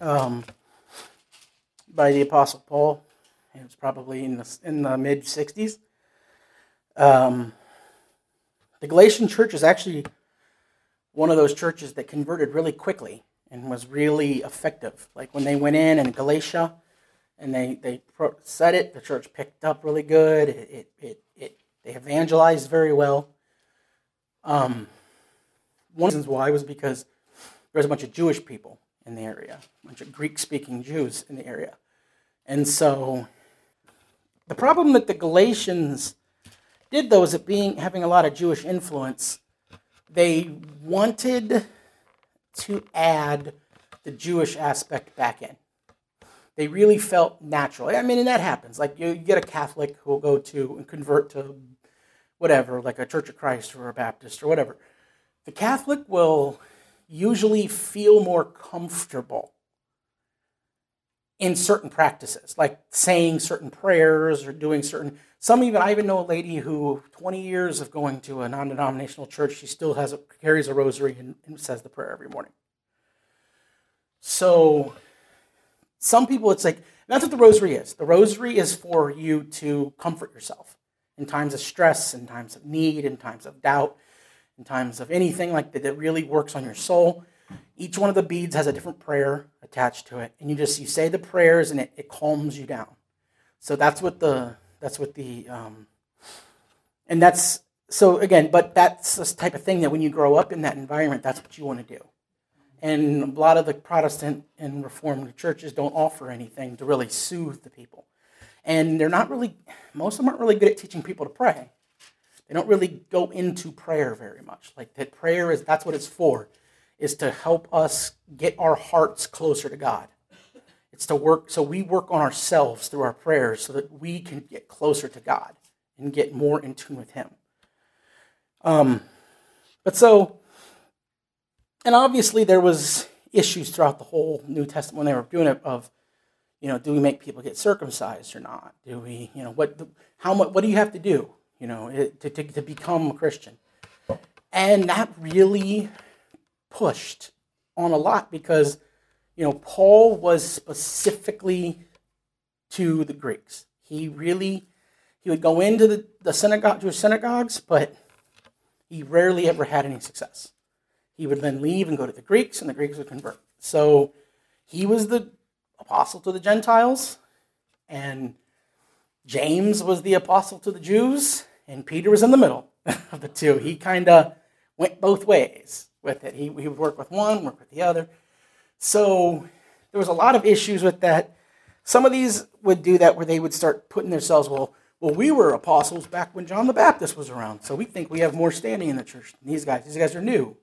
um, by the Apostle Paul. It was probably in the, in the mid 60s. Um, the Galatian church is actually one of those churches that converted really quickly and was really effective. Like when they went in in Galatia and they, they said it, the church picked up really good. It, it, it, it they evangelized very well. Um, one of the reasons why was because there was a bunch of Jewish people in the area, a bunch of Greek speaking Jews in the area. And so the problem that the Galatians did though is it being having a lot of Jewish influence, they wanted to add the Jewish aspect back in. They really felt natural. I mean, and that happens. Like you, you get a Catholic who will go to and convert to whatever, like a Church of Christ or a Baptist or whatever. The Catholic will usually feel more comfortable in certain practices, like saying certain prayers or doing certain. Some even I even know a lady who 20 years of going to a non-denominational church, she still has a, carries a rosary and, and says the prayer every morning. So, some people it's like that's what the rosary is. The rosary is for you to comfort yourself in times of stress, in times of need, in times of doubt, in times of anything like that that really works on your soul. Each one of the beads has a different prayer attached to it, and you just you say the prayers, and it, it calms you down. So that's what the that's what the um, and that's so again, but that's this type of thing that when you grow up in that environment, that's what you want to do. And a lot of the Protestant and Reformed churches don't offer anything to really soothe the people. And they're not really, most of them aren't really good at teaching people to pray. They don't really go into prayer very much. Like that prayer is, that's what it's for is to help us get our hearts closer to God. It's to work, so we work on ourselves through our prayers so that we can get closer to God and get more in tune with Him. Um, but so, and obviously there was issues throughout the whole New Testament when they were doing it of, you know, do we make people get circumcised or not? Do we, you know, what, how much, what do you have to do, you know, to, to, to become a Christian? And that really pushed on a lot because, you know, Paul was specifically to the Greeks. He really, he would go into the, the synagogue, Jewish synagogues, but he rarely ever had any success. He would then leave and go to the Greeks, and the Greeks would convert. So he was the apostle to the Gentiles, and James was the apostle to the Jews, and Peter was in the middle of the two. He kind of went both ways with it. He, he would work with one, work with the other. So there was a lot of issues with that. Some of these would do that where they would start putting themselves, well, well, we were apostles back when John the Baptist was around, so we think we have more standing in the church than these guys. These guys are new.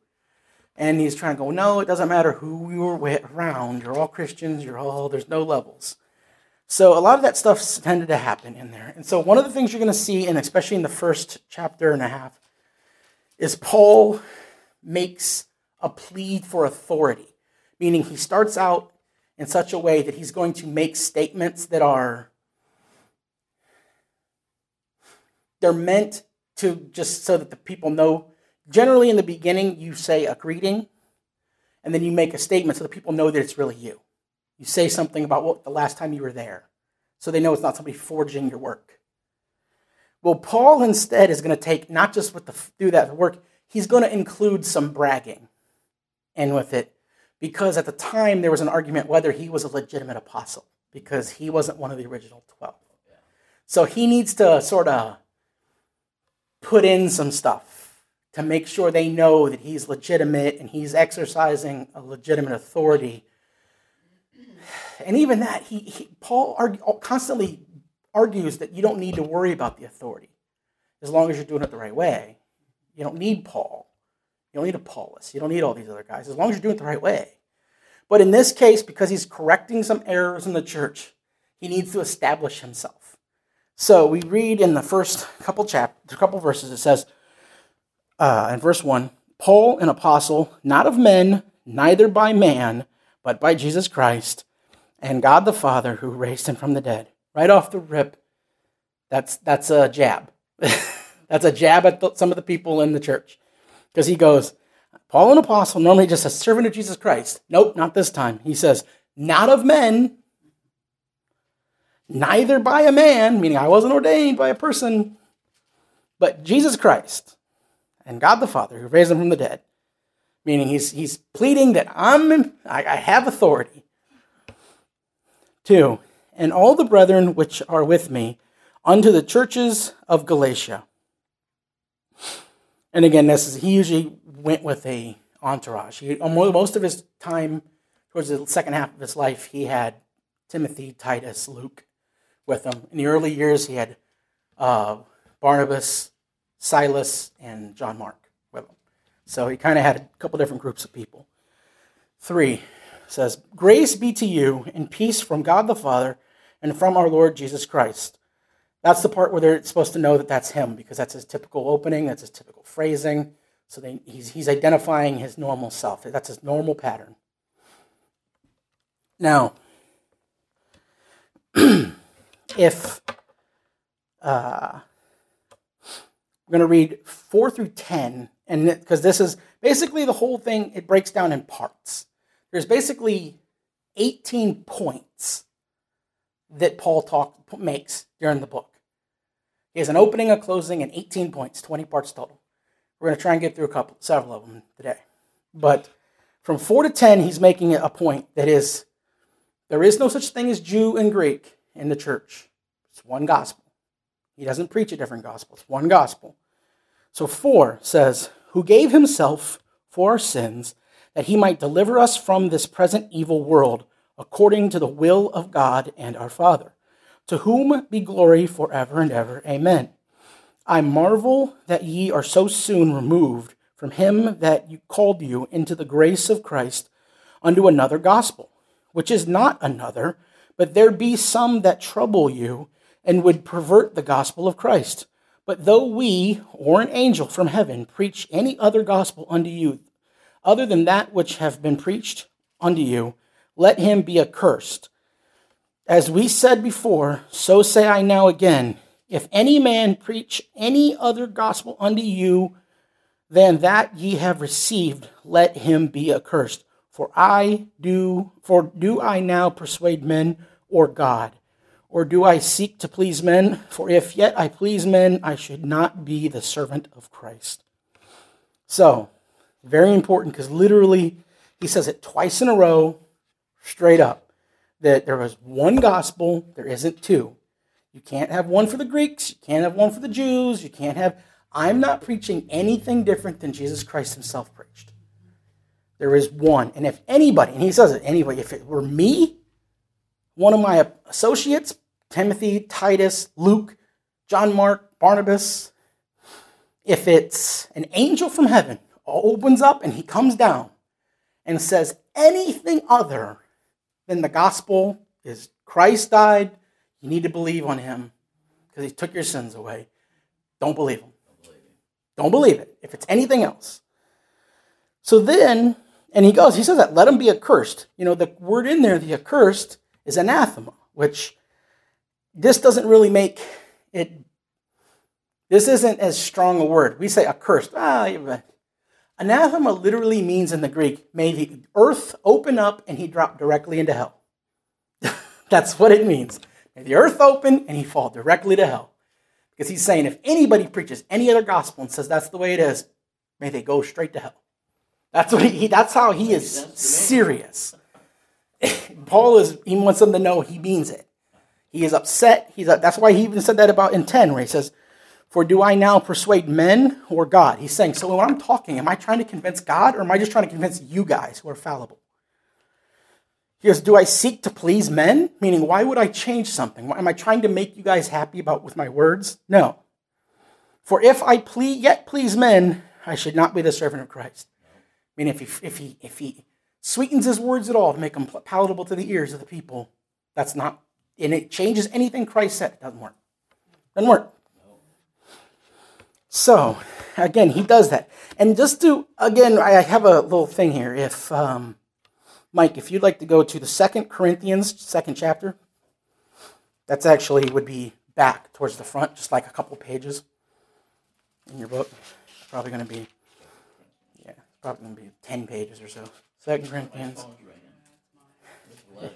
And he's trying to go, no, it doesn't matter who you were around. You're all Christians. You're all, there's no levels. So a lot of that stuff tended to happen in there. And so one of the things you're going to see, and especially in the first chapter and a half, is Paul makes a plea for authority, meaning he starts out in such a way that he's going to make statements that are they're meant to just so that the people know generally in the beginning you say a greeting and then you make a statement so that people know that it's really you you say something about what the last time you were there so they know it's not somebody forging your work well paul instead is going to take not just with the do that work he's going to include some bragging in with it because at the time there was an argument whether he was a legitimate apostle because he wasn't one of the original 12. So he needs to sort of put in some stuff to make sure they know that he's legitimate and he's exercising a legitimate authority. And even that, he, he Paul argue, constantly argues that you don't need to worry about the authority as long as you're doing it the right way. You don't need Paul. You don't need Apollos. You don't need all these other guys, as long as you're doing it the right way. But in this case, because he's correcting some errors in the church, he needs to establish himself. So we read in the first couple chapters, couple verses, it says, uh, in verse 1, Paul, an apostle, not of men, neither by man, but by Jesus Christ, and God the Father who raised him from the dead. Right off the rip, that's, that's a jab. That's a jab at the, some of the people in the church. Because he goes, Paul, an apostle, normally just a servant of Jesus Christ. Nope, not this time. He says, not of men, neither by a man, meaning I wasn't ordained by a person, but Jesus Christ and God the Father who raised him from the dead. Meaning he's, he's pleading that I'm, I, I have authority. Two, and all the brethren which are with me unto the churches of Galatia. And again, this is he usually went with a entourage. He, most of his time, towards the second half of his life, he had Timothy, Titus, Luke with him. In the early years, he had uh, Barnabas, Silas, and John Mark with him. So he kind of had a couple different groups of people. Three says, Grace be to you and peace from God the Father and from our Lord Jesus Christ. That's the part where they're supposed to know that that's him because that's his typical opening, that's his typical phrasing. So they, he's, he's identifying his normal self. That's his normal pattern. Now, if uh, we're going to read 4 through 10, and because this is basically the whole thing, it breaks down in parts. There's basically 18 points that Paul talk, makes during the book. He has an opening, a closing, and 18 points, 20 parts total. We're going to try and get through a couple, several of them today. But from 4 to 10, he's making a point that is there is no such thing as Jew and Greek in the church. It's one gospel. He doesn't preach a different gospel, it's one gospel. So 4 says, Who gave himself for our sins that he might deliver us from this present evil world, according to the will of God and our Father, to whom be glory forever and ever. Amen. I marvel that ye are so soon removed from him that called you into the grace of Christ unto another gospel, which is not another, but there be some that trouble you and would pervert the gospel of Christ. But though we, or an angel from heaven, preach any other gospel unto you, other than that which have been preached unto you, let him be accursed. As we said before, so say I now again if any man preach any other gospel unto you than that ye have received, let him be accursed. For I do, for do I now persuade men or God? Or do I seek to please men? For if yet I please men, I should not be the servant of Christ. So, very important because literally he says it twice in a row, straight up, that there was one gospel, there isn't two. You can't have one for the Greeks. You can't have one for the Jews. You can't have. I'm not preaching anything different than Jesus Christ himself preached. There is one. And if anybody, and he says it anyway, if it were me, one of my associates, Timothy, Titus, Luke, John Mark, Barnabas, if it's an angel from heaven opens up and he comes down and says anything other than the gospel is Christ died, you need to believe on him because he took your sins away. Don't believe him. Don't believe it if it's anything else. So then, and he goes, he says that, let him be accursed. You know, the word in there, the accursed, is anathema, which this doesn't really make it, this isn't as strong a word. We say accursed. Ah, anathema literally means in the Greek, may the earth open up and he drop directly into hell. That's what it means. May the earth open and he fall directly to hell. Because he's saying if anybody preaches any other gospel and says that's the way it is, may they go straight to hell. That's what he, that's how he is serious. Paul is he wants them to know he means it. He is upset. He's that's why he even said that about in 10, where he says, For do I now persuade men or God? He's saying, so when I'm talking, am I trying to convince God or am I just trying to convince you guys who are fallible? He goes, Do I seek to please men? Meaning, why would I change something? Am I trying to make you guys happy about with my words? No. For if I ple- yet please men, I should not be the servant of Christ. I mean, if he, if he, if he sweetens his words at all to make them palatable to the ears of the people, that's not, and it changes anything Christ said. It doesn't work. Doesn't work. So, again, he does that. And just to, again, I have a little thing here. If, um, Mike, if you'd like to go to the Second Corinthians, second chapter, that's actually would be back towards the front, just like a couple pages in your book. It's probably going to be, yeah, probably going to be 10 pages or so. Second Corinthians. Let's.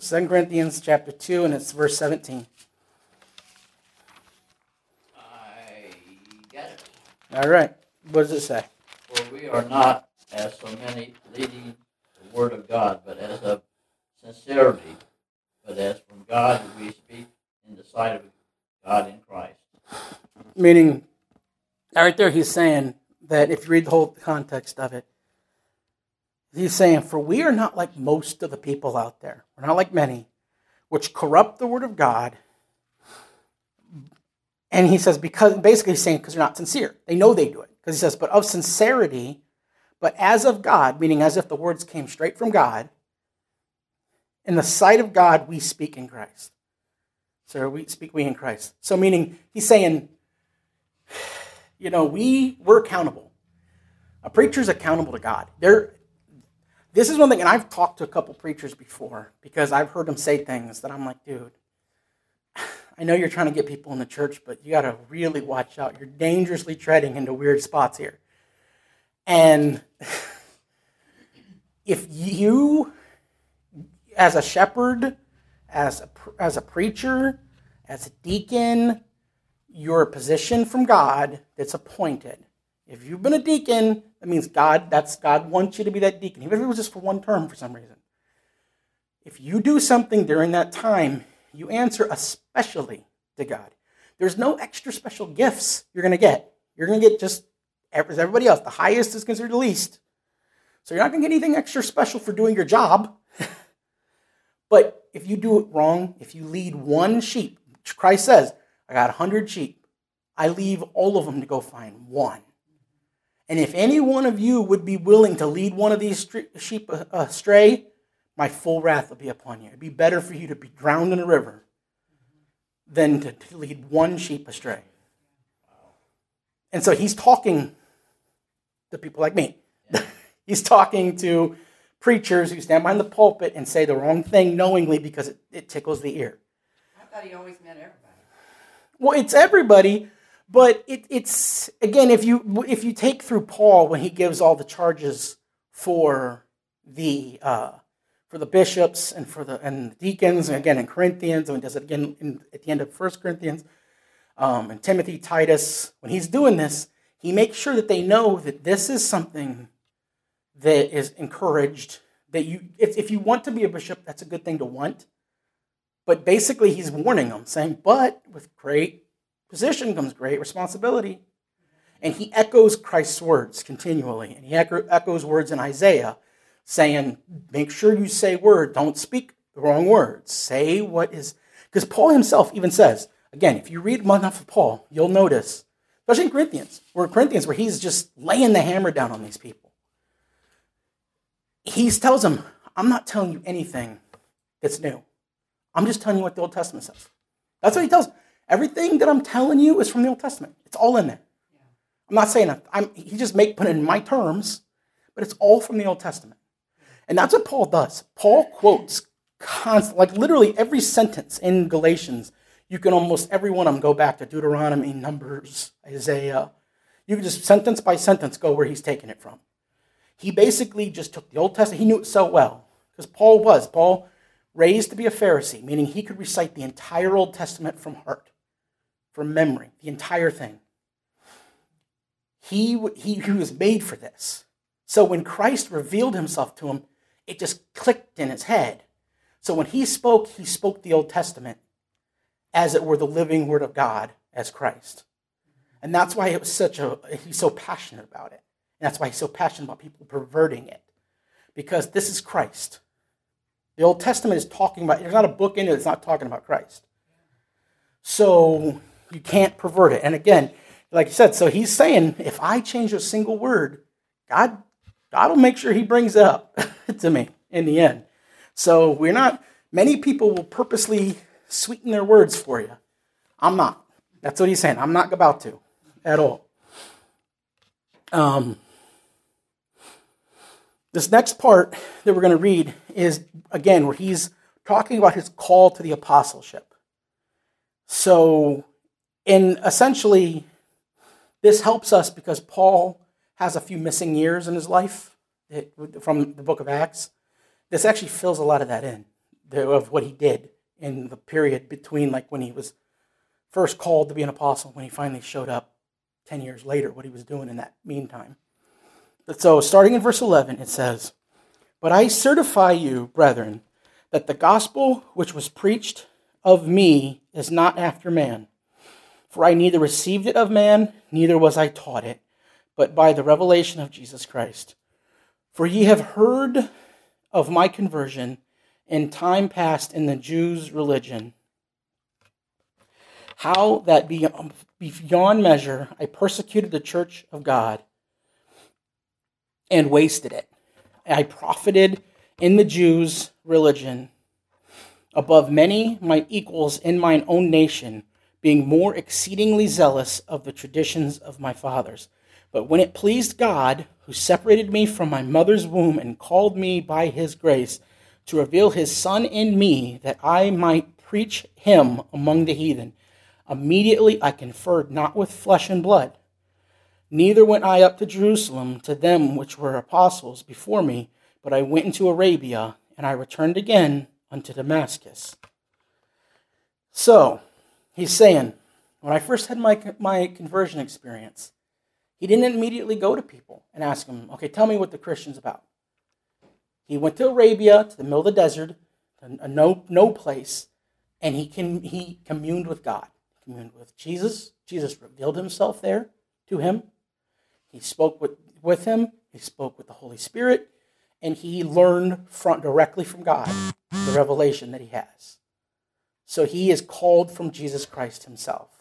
So 2 Corinthians chapter 2, and it's verse 17. I get it. All right. What does it say? For we are not, as so many, leading the word of God, but as of sincerity, but as from God we speak in the sight of God in Christ. Meaning, right there, he's saying that if you read the whole context of it, he's saying, For we are not like most of the people out there. We're not like many, which corrupt the word of God. And he says, because basically he's saying, because they're not sincere. They know they do it. Because he says, but of sincerity, but as of God, meaning as if the words came straight from God, in the sight of God, we speak in Christ. So we speak we in Christ. So meaning he's saying, you know, we we're accountable. A preacher's accountable to God. They're this is one thing, and I've talked to a couple preachers before because I've heard them say things that I'm like, dude, I know you're trying to get people in the church, but you got to really watch out. You're dangerously treading into weird spots here. And if you, as a shepherd, as a, as a preacher, as a deacon, you're a position from God that's appointed. If you've been a deacon, that means God, that's God wants you to be that deacon, even if it was just for one term for some reason. If you do something during that time, you answer especially to God. There's no extra special gifts you're going to get. You're going to get just as everybody else. The highest is considered the least. So you're not going to get anything extra special for doing your job. but if you do it wrong, if you lead one sheep, Christ says, I got 100 sheep. I leave all of them to go find one. And if any one of you would be willing to lead one of these sheep uh, astray, my full wrath will be upon you. It'd be better for you to be drowned in a river than to, to lead one sheep astray. And so he's talking to people like me. he's talking to preachers who stand behind the pulpit and say the wrong thing knowingly because it, it tickles the ear. I thought he always meant everybody. Well, it's everybody, but it, it's again if you if you take through Paul when he gives all the charges for the uh, for the bishops and for the and the deacons, and again in Corinthians, and he does it again in, at the end of First Corinthians, um, and Timothy, Titus. When he's doing this, he makes sure that they know that this is something that is encouraged. That you, if, if you want to be a bishop, that's a good thing to want. But basically, he's warning them, saying, "But with great position comes great responsibility." And he echoes Christ's words continually, and he echoes words in Isaiah saying, make sure you say word, don't speak the wrong words. Say what is, because Paul himself even says, again, if you read enough of Paul, you'll notice, especially in Corinthians, where Corinthians, where he's just laying the hammer down on these people. He tells them, I'm not telling you anything that's new. I'm just telling you what the Old Testament says. That's what he tells. Everything that I'm telling you is from the Old Testament. It's all in there. I'm not saying I'm, he just make put it in my terms, but it's all from the Old Testament. And that's what Paul does. Paul quotes constant, like literally every sentence in Galatians. You can almost every one of them go back to Deuteronomy, Numbers, Isaiah. You can just sentence by sentence go where he's taking it from. He basically just took the Old Testament. He knew it so well because Paul was. Paul raised to be a Pharisee, meaning he could recite the entire Old Testament from heart, from memory, the entire thing. He, he, he was made for this. So when Christ revealed himself to him, it just clicked in his head. So when he spoke, he spoke the Old Testament as it were the living word of God as Christ. And that's why it was such a he's so passionate about it. And that's why he's so passionate about people perverting it. Because this is Christ. The Old Testament is talking about there's not a book in it that's not talking about Christ. So you can't pervert it. And again, like you said, so he's saying if I change a single word, God God will make sure he brings it up to me in the end. So we're not, many people will purposely sweeten their words for you. I'm not. That's what he's saying. I'm not about to at all. Um, this next part that we're going to read is, again, where he's talking about his call to the apostleship. So, in essentially, this helps us because Paul has a few missing years in his life from the book of Acts, this actually fills a lot of that in of what he did in the period between like when he was first called to be an apostle when he finally showed up 10 years later, what he was doing in that meantime. But so, starting in verse 11, it says, But I certify you, brethren, that the gospel which was preached of me is not after man. For I neither received it of man, neither was I taught it, but by the revelation of Jesus Christ. For ye have heard of my conversion in time past in the Jews' religion, how that beyond measure I persecuted the church of God and wasted it. I profited in the Jews' religion above many my equals in mine own nation, being more exceedingly zealous of the traditions of my fathers. But when it pleased God, who separated me from my mother's womb and called me by his grace, to reveal his Son in me, that I might preach him among the heathen, immediately I conferred not with flesh and blood. Neither went I up to Jerusalem to them which were apostles before me, but I went into Arabia, and I returned again unto Damascus. So, he's saying, when I first had my, my conversion experience, he didn't immediately go to people and ask them, okay, tell me what the Christian's about. He went to Arabia, to the middle of the desert, a no, no place, and he, can, he communed with God, communed with Jesus. Jesus revealed himself there to him. He spoke with, with him, he spoke with the Holy Spirit, and he learned from, directly from God the revelation that he has. So he is called from Jesus Christ himself.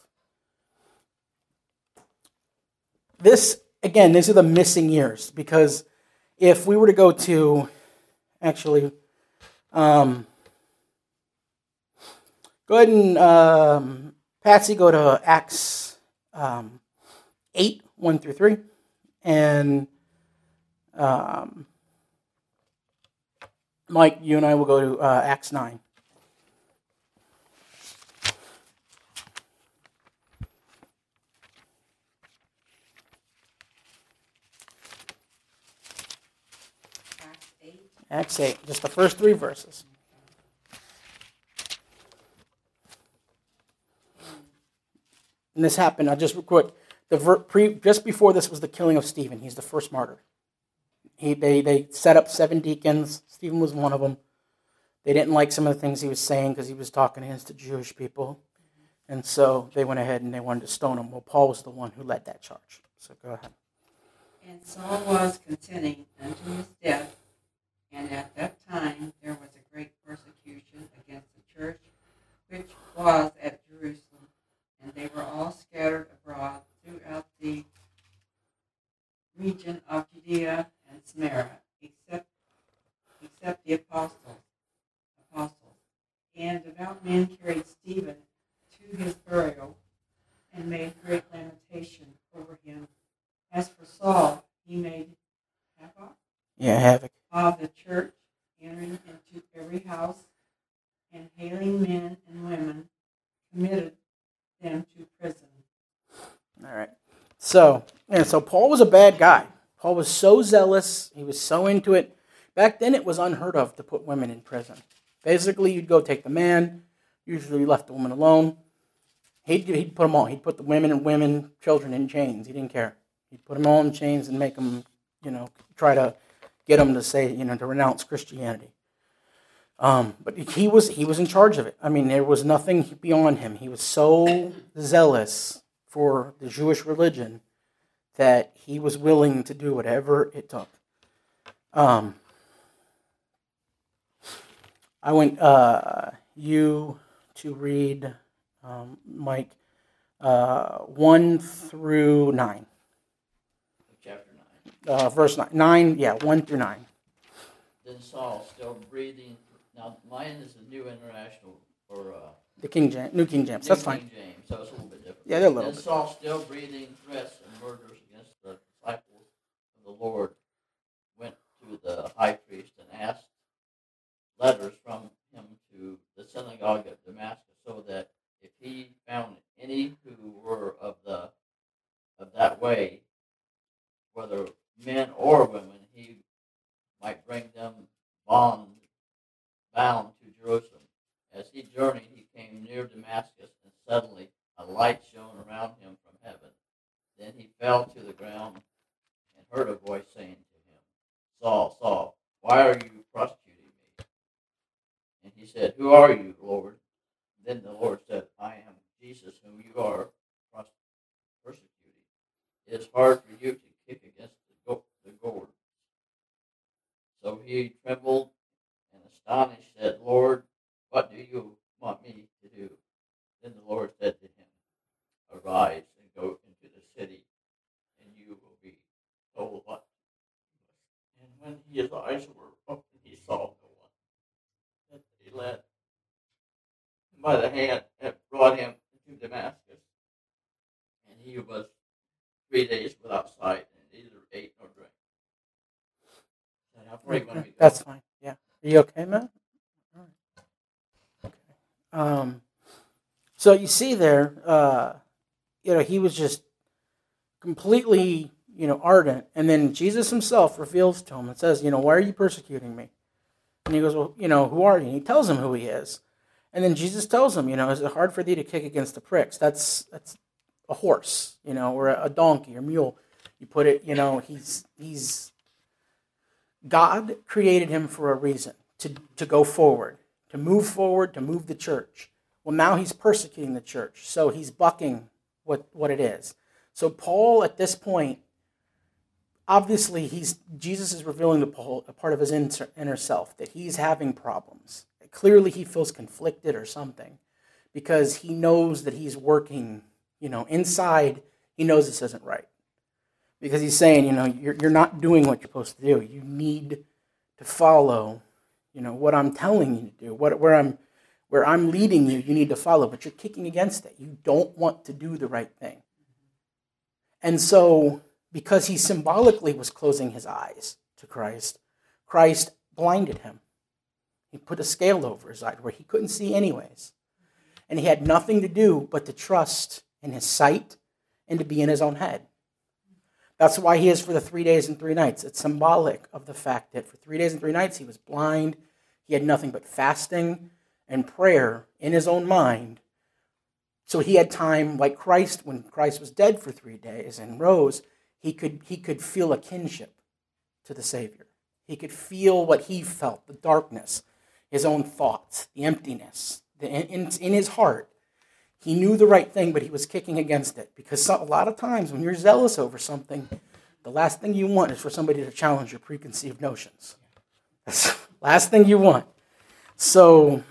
This, again, these are the missing years because if we were to go to, actually, um, go ahead and, um, Patsy, go to Acts um, 8, 1 through 3. And um, Mike, you and I will go to uh, Acts 9. Acts 8. Acts 8, just the first three verses. And this happened, I'll just quick. The ver, pre, just before this was the killing of Stephen. He's the first martyr. He, they, they set up seven deacons. Stephen was one of them. They didn't like some of the things he was saying because he was talking against the Jewish people. And so they went ahead and they wanted to stone him. Well, Paul was the one who led that charge. So go ahead. And Saul was contending unto his death, and at that time there was a great persecution against the church which was at Jerusalem, and they were all scattered abroad throughout the region of Judea and Samaria, except except the apostles. Apostles. And devout men carried Stephen to his burial and made great lamentation over him. As for Saul, he made havoc Yeah, havoc. of the church, entering into every house and hailing men and women, committed them to prison. All right. So, yeah, so Paul was a bad guy. Paul was so zealous. He was so into it. Back then, it was unheard of to put women in prison. Basically, you'd go take the man. Usually, you left the woman alone. He'd, he'd put them all. He'd put the women and women, children in chains. He didn't care. He'd put them all in chains and make them, you know, try to get them to say, you know, to renounce Christianity. Um, but he was he was in charge of it. I mean, there was nothing beyond him. He was so zealous for the Jewish religion that he was willing to do whatever it took. Um, I want uh, you to read, um, Mike, uh, 1 through 9. Chapter 9. Uh, verse 9. 9, yeah, 1 through 9. Then Saul, still breathing. Now, mine is the New International, or uh, The King James, New King James. New That's King fine. James, so it's a little bit different. Yeah, they're a little Then bit. Saul, still breathing threats and murders against the disciples of the Lord, went to the high priest and asked letters from him to the synagogue of Damascus, so that if he found any who were of the of that way, whether men or women, he might bring them bond bound to Jerusalem. As he journeyed, he came near Damascus, and suddenly a light shone around him from heaven. Then he fell to the ground and heard a voice saying to him, Saul, Saul, why are you persecuting me? And he said, Who are you, Lord? Then the Lord said, I am Jesus, whom you are persecuting. It is hard for you to kick against the, the gourd. So he trembled and astonished said, Lord, what do you want me to do? Then the Lord said to him, Arise and go into the city, and you will be told what. And when his eyes were opened, he saw no one. And he led him by the hand and brought him to Damascus. And he was three days without sight, and neither ate nor drank. And I'll pray when we go. That's fine. Yeah. Are you okay, man? All right. Okay. Um, so you see there, uh, you know, he was just completely, you know, ardent. And then Jesus himself reveals to him and says, you know, why are you persecuting me? And he goes, well, you know, who are you? And he tells him who he is. And then Jesus tells him, you know, is it hard for thee to kick against the pricks? That's that's a horse, you know, or a donkey or mule. You put it, you know, he's he's God created him for a reason to, to go forward, to move forward, to move the church. Well, now he's persecuting the church, so he's bucking what, what it is. So Paul, at this point, obviously, he's Jesus is revealing to Paul a part of his inner, inner self that he's having problems. Clearly, he feels conflicted or something because he knows that he's working, you know, inside. He knows this isn't right because he's saying, you know, you're, you're not doing what you're supposed to do. You need to follow, you know, what I'm telling you to do, what, where I'm where I'm leading you, you need to follow, but you're kicking against it. You don't want to do the right thing. And so, because he symbolically was closing his eyes to Christ, Christ blinded him. He put a scale over his eye where he couldn't see, anyways. And he had nothing to do but to trust in his sight and to be in his own head. That's why he is for the three days and three nights. It's symbolic of the fact that for three days and three nights he was blind. He had nothing but fasting and prayer in his own mind. So he had time, like Christ, when Christ was dead for three days and rose, he could, he could feel a kinship to the Savior. He could feel what he felt the darkness, his own thoughts, the emptiness the, in, in his heart. He knew the right thing, but he was kicking against it. Because a lot of times when you're zealous over something, the last thing you want is for somebody to challenge your preconceived notions. That's the last thing you want. So,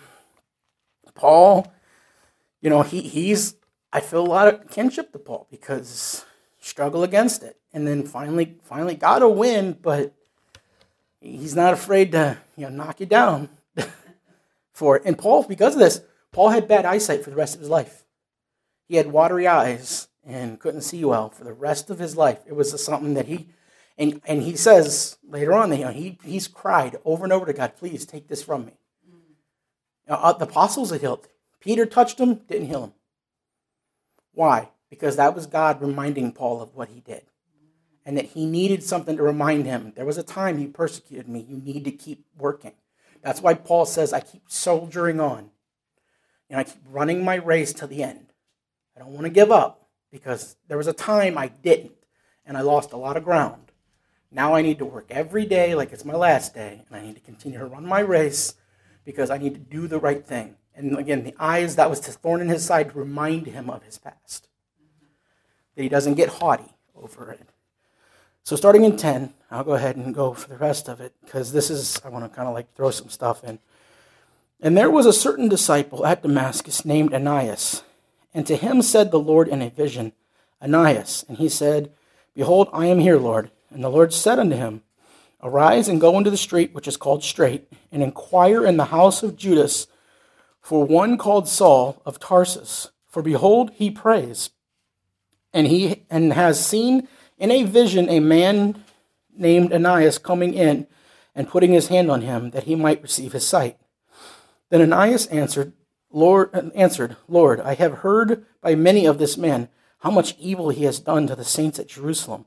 Paul, you know, he, he's, I feel a lot of kinship to Paul because struggle against it. And then finally, finally got a win, but he's not afraid to, you know, knock you down for it. And Paul, because of this, Paul had bad eyesight for the rest of his life. He had watery eyes and couldn't see well for the rest of his life. It was something that he, and, and he says later on that you know, he, he's cried over and over to God, please take this from me. Uh, the apostles had healed. Peter touched him, didn't heal him. Why? Because that was God reminding Paul of what he did. And that he needed something to remind him. There was a time you persecuted me. You need to keep working. That's why Paul says, I keep soldiering on. You know, I keep running my race to the end. I don't want to give up because there was a time I didn't, and I lost a lot of ground. Now I need to work every day like it's my last day, and I need to continue to run my race because I need to do the right thing. And again, the eyes, that was the thorn in his side to remind him of his past. That he doesn't get haughty over it. So starting in 10, I'll go ahead and go for the rest of it because this is, I want to kind of like throw some stuff in. And there was a certain disciple at Damascus named Ananias. And to him said the Lord in a vision, Ananias. And he said, Behold, I am here, Lord. And the Lord said unto him, Arise and go into the street which is called Straight, and inquire in the house of Judas for one called Saul of Tarsus. For behold, he prays, and he and has seen in a vision a man named Ananias coming in and putting his hand on him that he might receive his sight. Then Ananias answered, Lord answered, Lord, I have heard by many of this man how much evil he has done to the saints at Jerusalem.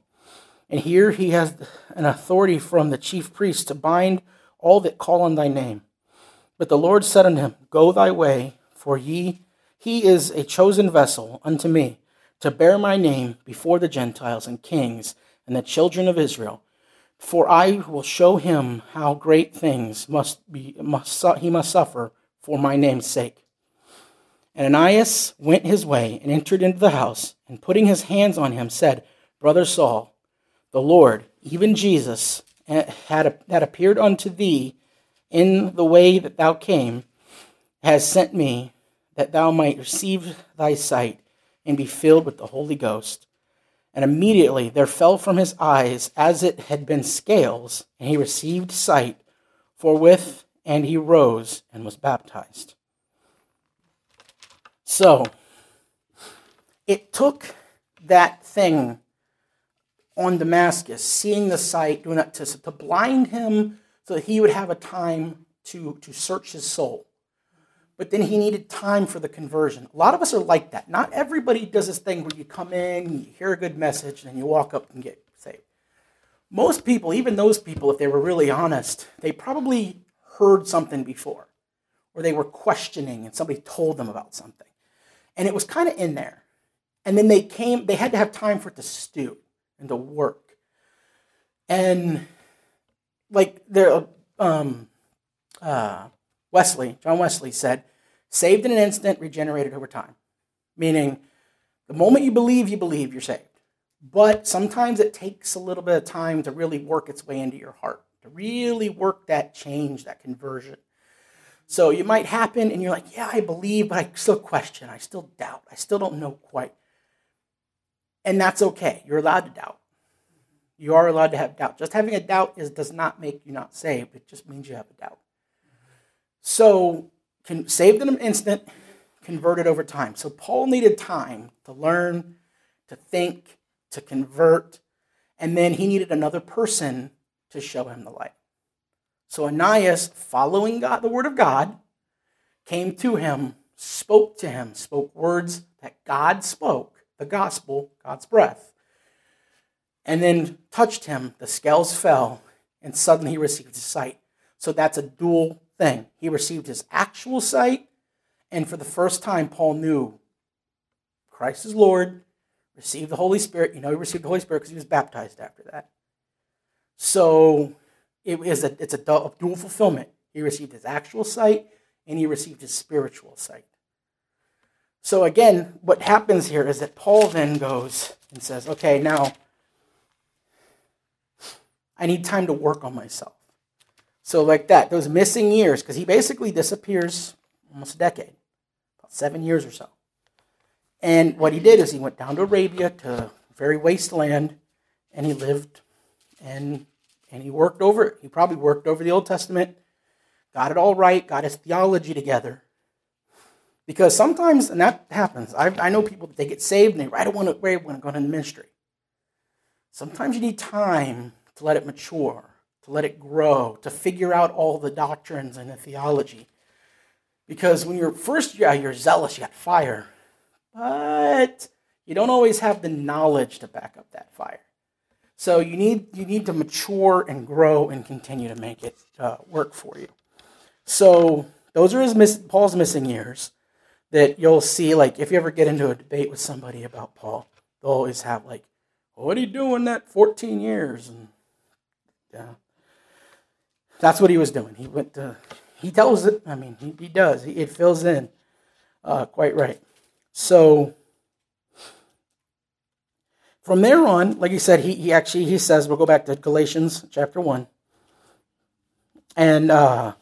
And here he has an authority from the chief priest to bind all that call on thy name. But the Lord said unto him, Go thy way, for he, he is a chosen vessel unto me, to bear my name before the Gentiles and kings and the children of Israel. For I will show him how great things must be must he must suffer for my name's sake. And Ananias went his way and entered into the house, and putting his hands on him, said, Brother Saul, the Lord, even Jesus, had, had appeared unto thee in the way that thou came, has sent me that thou might receive thy sight and be filled with the Holy Ghost. And immediately there fell from his eyes as it had been scales, and he received sight forthwith, and he rose and was baptized. So, it took that thing on Damascus, seeing the sight, doing that to, to blind him so that he would have a time to, to search his soul. But then he needed time for the conversion. A lot of us are like that. Not everybody does this thing where you come in, you hear a good message, and then you walk up and get saved. Most people, even those people, if they were really honest, they probably heard something before, or they were questioning and somebody told them about something. And it was kind of in there. And then they came, they had to have time for it to stew and to work. And like there, um, uh, Wesley, John Wesley said, saved in an instant, regenerated over time. Meaning, the moment you believe, you believe you're saved. But sometimes it takes a little bit of time to really work its way into your heart, to really work that change, that conversion. So it might happen and you're like, yeah, I believe, but I still question, I still doubt, I still don't know quite. And that's okay. You're allowed to doubt. You are allowed to have doubt. Just having a doubt is, does not make you not saved. It just means you have a doubt. So, can, saved in an instant, converted over time. So, Paul needed time to learn, to think, to convert, and then he needed another person to show him the light. So, Ananias, following God, the word of God, came to him, spoke to him, spoke words that God spoke the gospel, God's breath, and then touched him. The scales fell, and suddenly he received his sight. So that's a dual thing. He received his actual sight, and for the first time, Paul knew Christ is Lord, received the Holy Spirit. You know, he received the Holy Spirit because he was baptized after that. So it is a, it's a dual fulfillment. He received his actual sight, and he received his spiritual sight. So again, what happens here is that Paul then goes and says, okay, now I need time to work on myself. So, like that, those missing years, because he basically disappears almost a decade, about seven years or so. And what he did is he went down to Arabia to very wasteland and he lived and and he worked over it. He probably worked over the Old Testament, got it all right, got his theology together, because sometimes, and that happens, I, I know people that they get saved and they right away want to go into ministry. Sometimes you need time to let it mature, to let it grow, to figure out all the doctrines and the theology. Because when you're first, yeah, you're zealous, you got fire, but you don't always have the knowledge to back up that fire. So you need you need to mature and grow and continue to make it uh, work for you. So those are his miss, Paul's missing years that you'll see, like, if you ever get into a debate with somebody about Paul, they'll always have, like, well, what are you doing that 14 years? And yeah, that's what he was doing. He went to, he tells it, I mean, he, he does, he, it fills in uh, quite right. So, from there on, like he said, he, he actually, he says, we'll go back to Galatians chapter 1. And uh,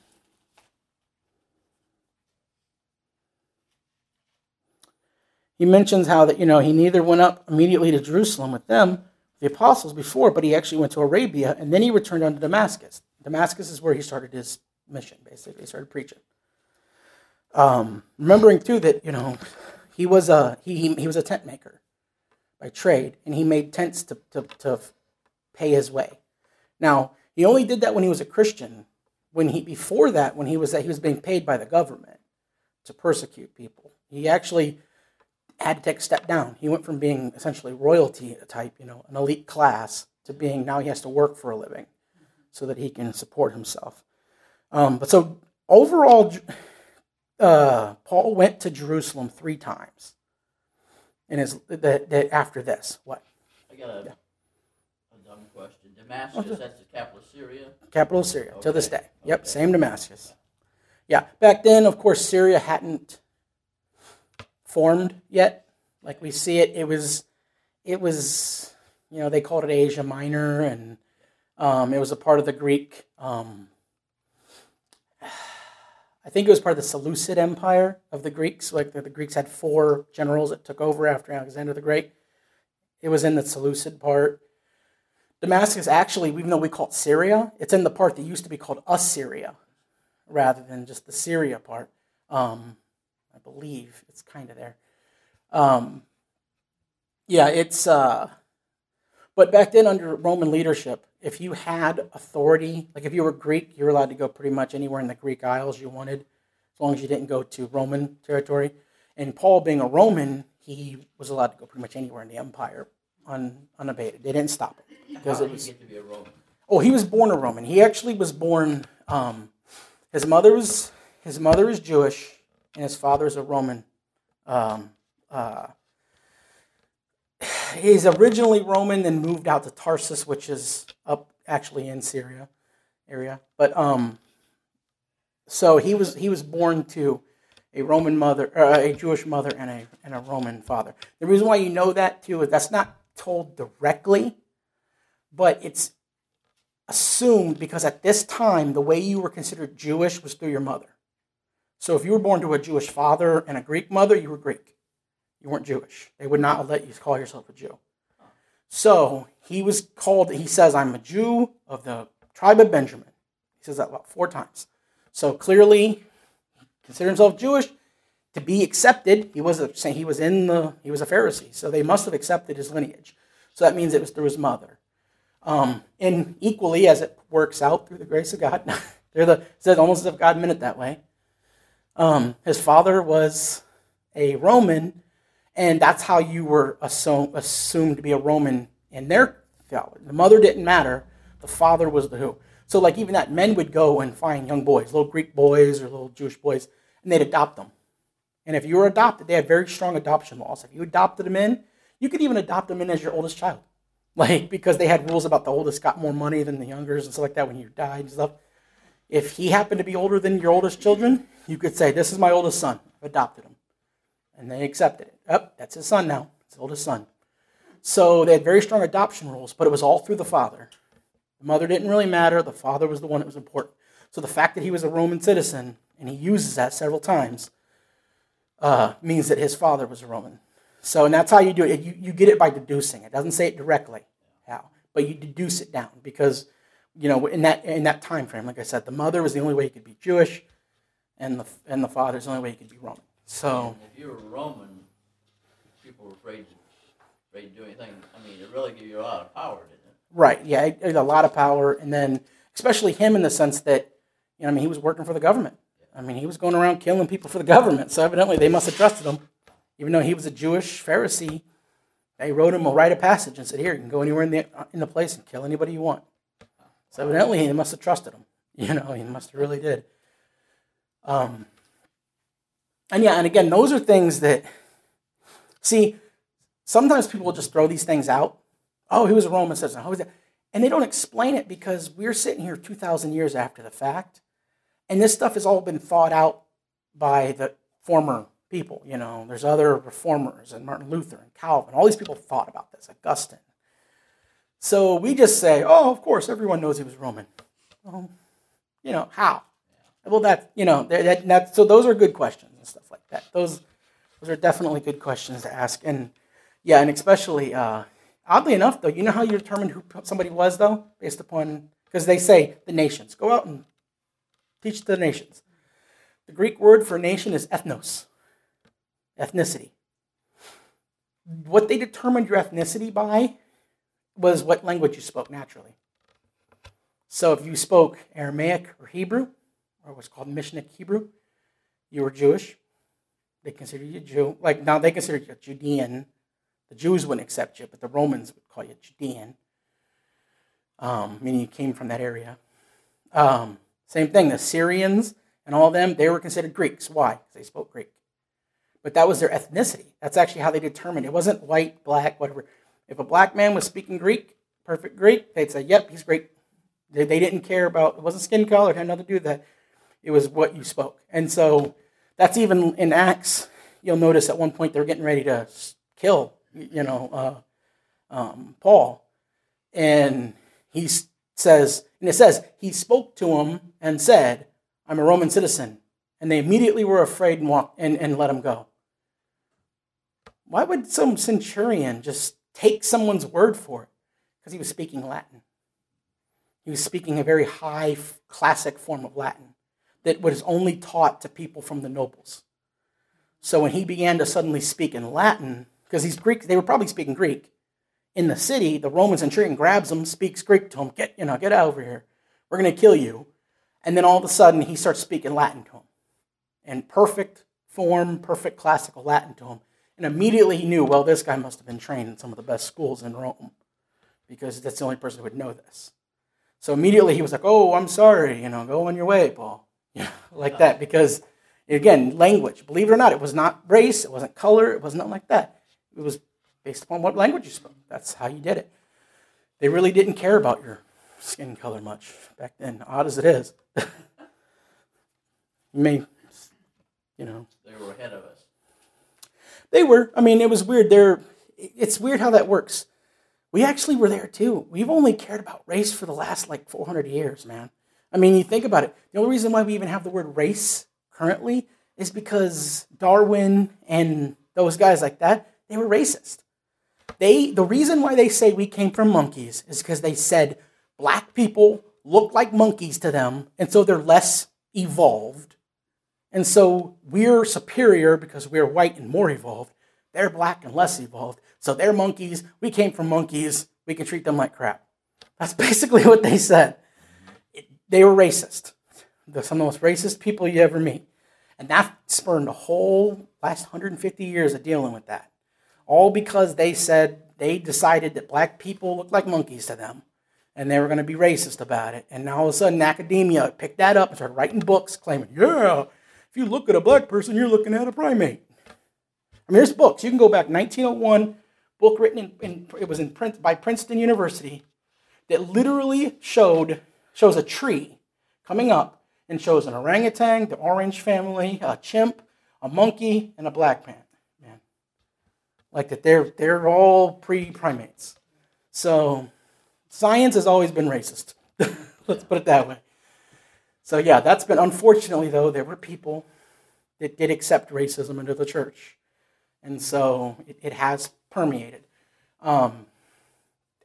he mentions how that you know he neither went up immediately to Jerusalem with them, the apostles before, but he actually went to Arabia and then he returned unto Damascus. Damascus is where he started his mission, basically. He started preaching. Um, remembering too that you know he was a he, he was a tent maker by trade, and he made tents to, to, to pay his way. Now he only did that when he was a Christian. When he before that, when he was that he was being paid by the government to persecute people, he actually had to take a step down. He went from being essentially royalty type, you know, an elite class, to being now he has to work for a living so that he can support himself. Um, but so overall, uh, Paul went to Jerusalem three times. And his that, that after this, what I got a, Yeah. a dumb question. Damascus, that's the capital of Syria. capital of Syria to this Okay, day. Yep, okay. same Damascus. Yeah, back then, of course, Syria hadn't formed yet. Like we see it, it was, it was, you know, they called it Asia Minor, and um, it was a part of the Greek. Um, I think it was part of the Seleucid Empire of the Greeks. Like the, the Greeks had four generals that took over after Alexander the Great. It was in the Seleucid part. Damascus actually, even though we call it Syria, it's in the part that used to be called Assyria, rather than just the Syria part. Um, I believe it's kind of there. Um, yeah, it's. Uh, but back then, under Roman leadership, if you had authority, like if you were Greek, you were allowed to go pretty much anywhere in the Greek Isles you wanted, as long as you didn't go to Roman territory. And Paul, being a Roman, he was allowed to go pretty much anywhere in the empire un, unabated. They didn't stop him because How it was. he get to be a Roman? Oh, he was born a Roman. He actually was born. Um, his mother was his mother is Jewish, and his father is a Roman. Um, uh, he's originally Roman, then moved out to Tarsus, which is up actually in Syria area. But um, so he was he was born to a Roman mother, uh, a Jewish mother, and a and a Roman father. The reason why you know that too is that's not told directly, but it's assumed because at this time the way you were considered Jewish was through your mother. So if you were born to a Jewish father and a Greek mother, you were Greek. You weren't Jewish. They would not let you call yourself a Jew. So he was called, he says, I'm a Jew of the tribe of Benjamin. He says that about four times. So clearly, he considered himself Jewish. To be accepted, he was a, he was in the he was a Pharisee, so they must have accepted his lineage. So that means it was through his mother. Um, and equally, as it works out through the grace of God, they're the it says almost as if God meant it that way. Um, his father was a Roman, and that's how you were assumed, assumed to be a Roman in their theology. The mother didn't matter; the father was the who. So, like even that, men would go and find young boys, little Greek boys or little Jewish boys, and they'd adopt them. And if you were adopted, they had very strong adoption laws. If you adopted them in, you could even adopt them in as your oldest child like because they had rules about the oldest got more money than the youngers and stuff like that when you died and stuff. If he happened to be older than your oldest children, you could say, "This is my oldest son. I've adopted him," and they accepted it. Up, that's his son now. It's his oldest son. So they had very strong adoption rules, but it was all through the father. The mother didn't really matter. The father was the one that was important. So the fact that he was a Roman citizen and he uses that several times uh, means that his father was a Roman. So, and that's how you do it. You, you get it by deducing. It doesn't say it directly how, but you deduce it down because, you know, in that in that time frame, like I said, the mother was the only way he could be Jewish, and the and the father is the only way he could be Roman. So, if you were Roman, people were afraid to, afraid to do anything. I mean, it really gave you a lot of power, didn't it? right, yeah, he had a lot of power, and then especially him in the sense that, you know, I mean, he was working for the government. I mean, he was going around killing people for the government. So evidently, they must have trusted him, even though he was a Jewish Pharisee. They wrote him a rite of passage and said, "Here, you can go anywhere in the in the place and kill anybody you want." So evidently, he must have trusted him. You know, he must have really did. Um, and yeah, and again, those are things that see. Sometimes people will just throw these things out. Oh, he was a Roman citizen. How was that? And they don't explain it because we're sitting here two thousand years after the fact, and this stuff has all been thought out by the former people. You know, there's other reformers and Martin Luther and Calvin. All these people thought about this. Augustine. So we just say, oh, of course, everyone knows he was Roman. Well, you know, how? Well, that you know, that, that, so those are good questions and stuff like that. Those those are definitely good questions to ask, and yeah, and especially uh, oddly enough, though, you know how you determined who somebody was, though, based upon because they say the nations. Go out and teach the nations. The Greek word for nation is ethnos, ethnicity. What they determined your ethnicity by was what language you spoke naturally. So if you spoke Aramaic or Hebrew, or what's called Mishnah Hebrew, you were Jewish. They considered you Jew. Like now they consider you Judean. The Jews wouldn't accept you, but the Romans would call you Judean. um, meaning you came from that area. Um, same thing, the Syrians and all of them, they were considered Greeks. Why? Because they spoke Greek. But that was their ethnicity. That's actually how they determined. It wasn't white, black, whatever. If a black man was speaking Greek, perfect Greek, they'd say, yep, he's Greek. They, they didn't care about, it wasn't skin color, it had nothing to do with that. It was what you spoke. And so that's even in Acts, you'll notice at one point they're getting ready to kill, you know, uh, um, Paul. And he says, and it says, he spoke to him and said, I'm a Roman citizen. And they immediately were afraid and, walked, and, and let him go. Why would some centurion just take someone's word for it? Because he was speaking Latin. He was speaking a very high classic form of Latin that was only taught to people from the nobles. So when he began to suddenly speak in Latin, because he's Greek, they were probably speaking Greek. In the city, the Roman centurion grabs him, speaks Greek to him, get, you know, get out over here. We're to kill you. And then all of a sudden, he starts speaking Latin to him. In perfect form, perfect classical Latin to him. And immediately he knew, well, this guy must have been trained in some of the best schools in Rome because that's the only person who would know this. So immediately he was like, oh, I'm sorry, you know, go on your way, Paul. Like that because, again, language, believe it or not, it was not race, it wasn't color, it was nothing like that. It was based upon what language you spoke. That's how you did it. They really didn't care about your skin color much back then, odd as it is. you may, you know. They were ahead of us. They were. I mean, it was weird. They're, it's weird how that works. We actually were there too. We've only cared about race for the last like 400 years, man. I mean, you think about it. The only reason why we even have the word race currently is because Darwin and those guys like that, they were racist. They the reason why they say we came from monkeys is because they said black people look like monkeys to them, and so they're less evolved. And so we're superior because we're white and more evolved. They're black and less evolved. So they're monkeys. We came from monkeys. We can treat them like crap. That's basically what they said. It, they were racist. They're some of the most racist people you ever meet. And that spurned a whole last 150 years of dealing with that. All because they said they decided that black people looked like monkeys to them and they were going to be racist about it. And now all of a sudden, academia picked that up and started writing books claiming, yeah, if you look at a black person, you're looking at a primate. I mean, there's books. You can go back 1901, book written in, in it was in print by Princeton University that literally showed shows a tree coming up and shows an orangutan, the orange family, a chimp, a monkey, and a black man. Man, like that, they're they're all pre-primates. So Science has always been racist. Let's put it that way. So, yeah, that's been, unfortunately, though, there were people that did accept racism into the church. And so it, it has permeated. Um,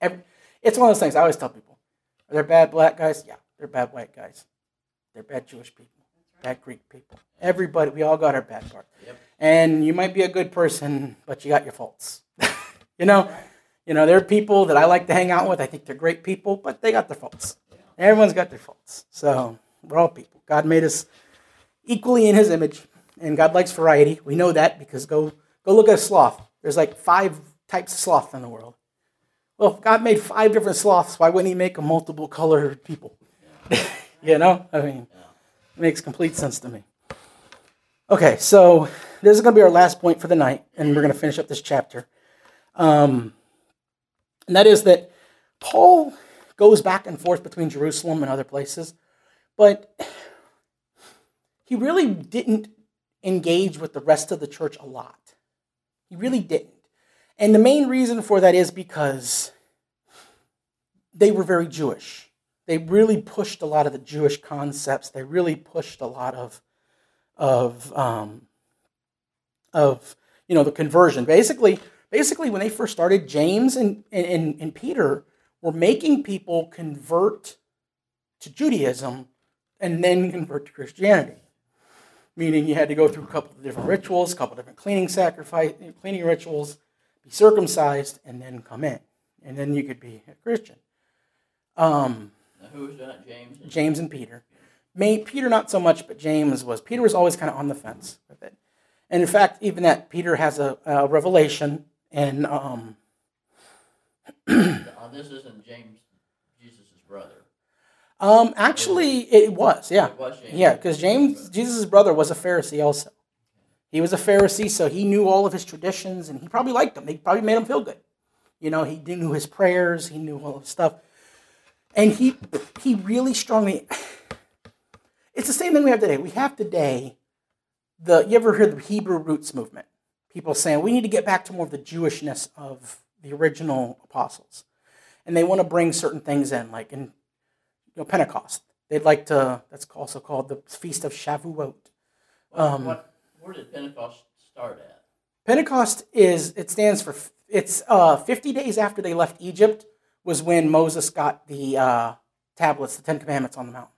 every, it's one of those things I always tell people are there bad black guys? Yeah, they're bad white guys. They're bad Jewish people, bad Greek people. Everybody, we all got our bad part. Yep. And you might be a good person, but you got your faults. you know? You know, there are people that I like to hang out with. I think they're great people, but they got their faults. Everyone's got their faults. So we're all people. God made us equally in His image, and God likes variety. We know that because go go look at a sloth. There's like five types of sloth in the world. Well, if God made five different sloths, why wouldn't He make a multiple colored people? you know, I mean, it makes complete sense to me. Okay, so this is going to be our last point for the night, and we're going to finish up this chapter. Um, and that is that Paul goes back and forth between Jerusalem and other places, but he really didn't engage with the rest of the church a lot. He really didn't. And the main reason for that is because they were very Jewish. They really pushed a lot of the Jewish concepts. They really pushed a lot of, of, um, of you know, the conversion. Basically, basically, when they first started, James and, and, and Peter were making people convert to Judaism and then convert to Christianity. Meaning you had to go through a couple of different rituals, a couple of different cleaning sacrifice, cleaning rituals, be circumcised, and then come in, and then you could be a Christian. Um, now, who was it? James. And James and Peter. May, Peter not so much, but James was. Peter was always kind of on the fence with it, and in fact, even that Peter has a, a revelation and um, this isn't James. Um, actually, it was, yeah. It was James. Yeah, because James, Jesus' brother, was a Pharisee also. He was a Pharisee, so he knew all of his traditions, and he probably liked them. They probably made him feel good. You know, he knew his prayers, he knew all of stuff, and he he really strongly. It's the same thing we have today. We have today the you ever heard the Hebrew roots movement? People saying we need to get back to more of the Jewishness of the original apostles, and they want to bring certain things in, like in you know Pentecost. They'd like to. That's also called the Feast of Shavuot. Um, what, where did Pentecost start at? Pentecost is it stands for it's uh, 50 days after they left Egypt was when Moses got the uh, tablets, the Ten Commandments on the mountain.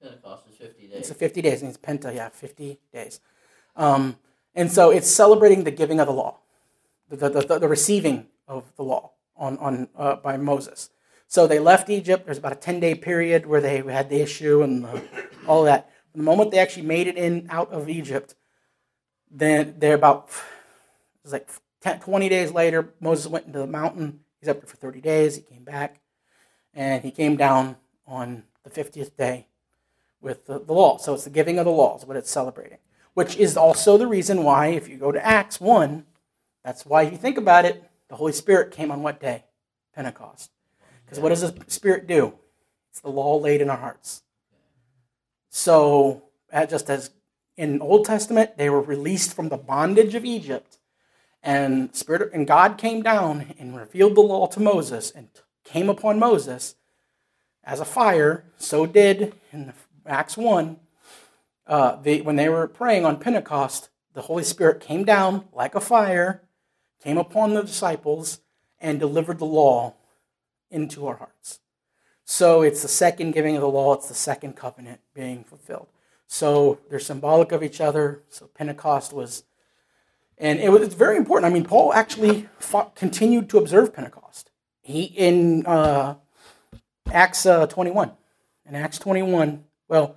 Pentecost is 50 days. It's a 50 days, and it's Penta, yeah, 50 days. Um, and so it's celebrating the giving of the law, the, the, the, the receiving of the law on, on, uh, by Moses. So they left Egypt. There's about a 10 day period where they had the issue and the, all that. The moment they actually made it in out of Egypt, then they're about, it was like 10, 20 days later, Moses went into the mountain. He's up there for 30 days. He came back, and he came down on the 50th day with the, the law. So it's the giving of the laws, what it's celebrating, which is also the reason why, if you go to Acts 1, that's why, if you think about it, the Holy Spirit came on what day? Pentecost. Because what does the Spirit do? It's the law laid in our hearts. So, just as in Old Testament, they were released from the bondage of Egypt, and Spirit and God came down and revealed the law to Moses and came upon Moses as a fire. So did in Acts one, uh, when they were praying on Pentecost, the Holy Spirit came down like a fire, came upon the disciples, and delivered the law into our hearts. So it's the second giving of the law, it's the second covenant being fulfilled. So they're symbolic of each other. So Pentecost was, and it was it's very important. I mean, Paul actually fought, continued to observe Pentecost. He in uh, Acts uh, 21. In Acts 21, well,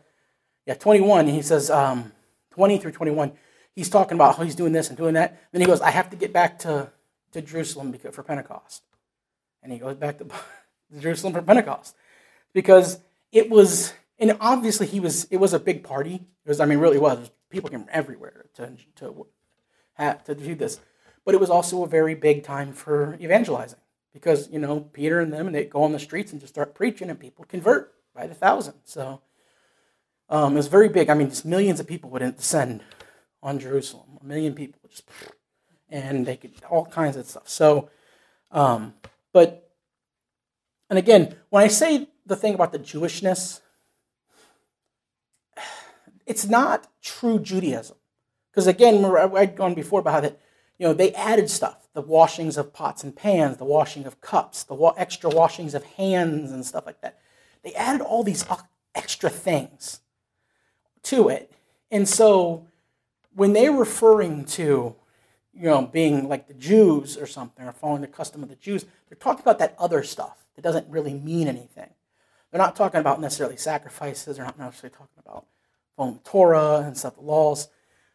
yeah, 21, he says um, 20 through 21, he's talking about how he's doing this and doing that. Then he goes, I have to get back to, to Jerusalem because, for Pentecost. And he goes back to Jerusalem for Pentecost because it was, and obviously he was, it was a big party. It was, I mean, really was. People came from everywhere to, to, have, to do this. But it was also a very big time for evangelizing because, you know, Peter and them, and they go on the streets and just start preaching and people convert by the thousand. So um, it was very big. I mean, just millions of people would descend on Jerusalem. A million people just, and they could all kinds of stuff. So, um, but, and again, when I say the thing about the Jewishness, it's not true Judaism. Because again, I'd gone before about it, you know, they added stuff the washings of pots and pans, the washing of cups, the wa- extra washings of hands and stuff like that. They added all these extra things to it. And so when they're referring to, you know, being like the Jews or something, or following the custom of the Jews, they're talking about that other stuff that doesn't really mean anything. They're not talking about necessarily sacrifices, they're not necessarily talking about following Torah and stuff, the laws.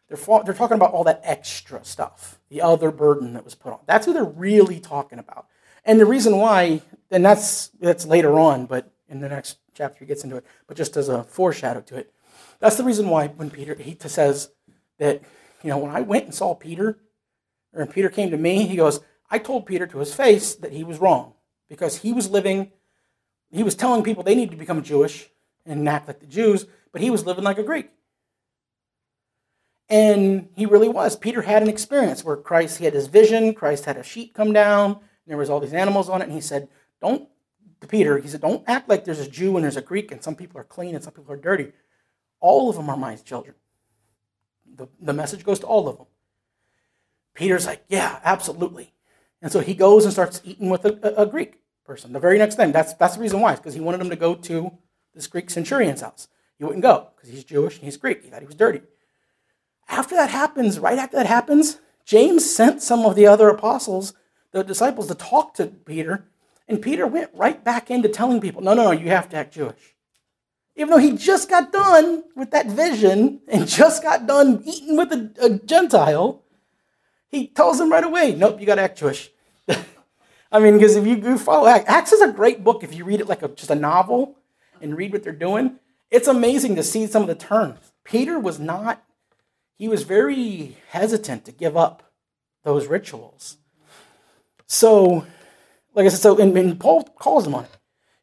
They're, they're talking about all that extra stuff, the other burden that was put on. That's who they're really talking about. And the reason why, and that's, that's later on, but in the next chapter he gets into it, but just as a foreshadow to it, that's the reason why when Peter, he says that, you know, when I went and saw Peter, or Peter came to me, he goes, I told Peter to his face that he was wrong because he was living, he was telling people they need to become Jewish and act like the Jews, but he was living like a Greek. And he really was. Peter had an experience where Christ, he had his vision, Christ had a sheet come down, and there was all these animals on it, and he said, Don't, Peter, he said, Don't act like there's a Jew and there's a Greek, and some people are clean and some people are dirty. All of them are my children. The, the message goes to all of them. Peter's like, Yeah, absolutely. And so he goes and starts eating with a, a, a Greek person. The very next thing. That's, that's the reason why, is because he wanted him to go to this Greek centurion's house. He wouldn't go because he's Jewish and he's Greek. He thought he was dirty. After that happens, right after that happens, James sent some of the other apostles, the disciples, to talk to Peter, and Peter went right back into telling people, no, no, no, you have to act Jewish. Even though he just got done with that vision and just got done eating with a, a Gentile, he tells them right away, nope, you got to act Jewish. I mean, because if you, follow Acts, Acts is a great book if you read it like a, just a novel and read what they're doing. It's amazing to see some of the turns. Peter was not, he was very hesitant to give up those rituals. So, like I said, so and, and Paul calls him on it.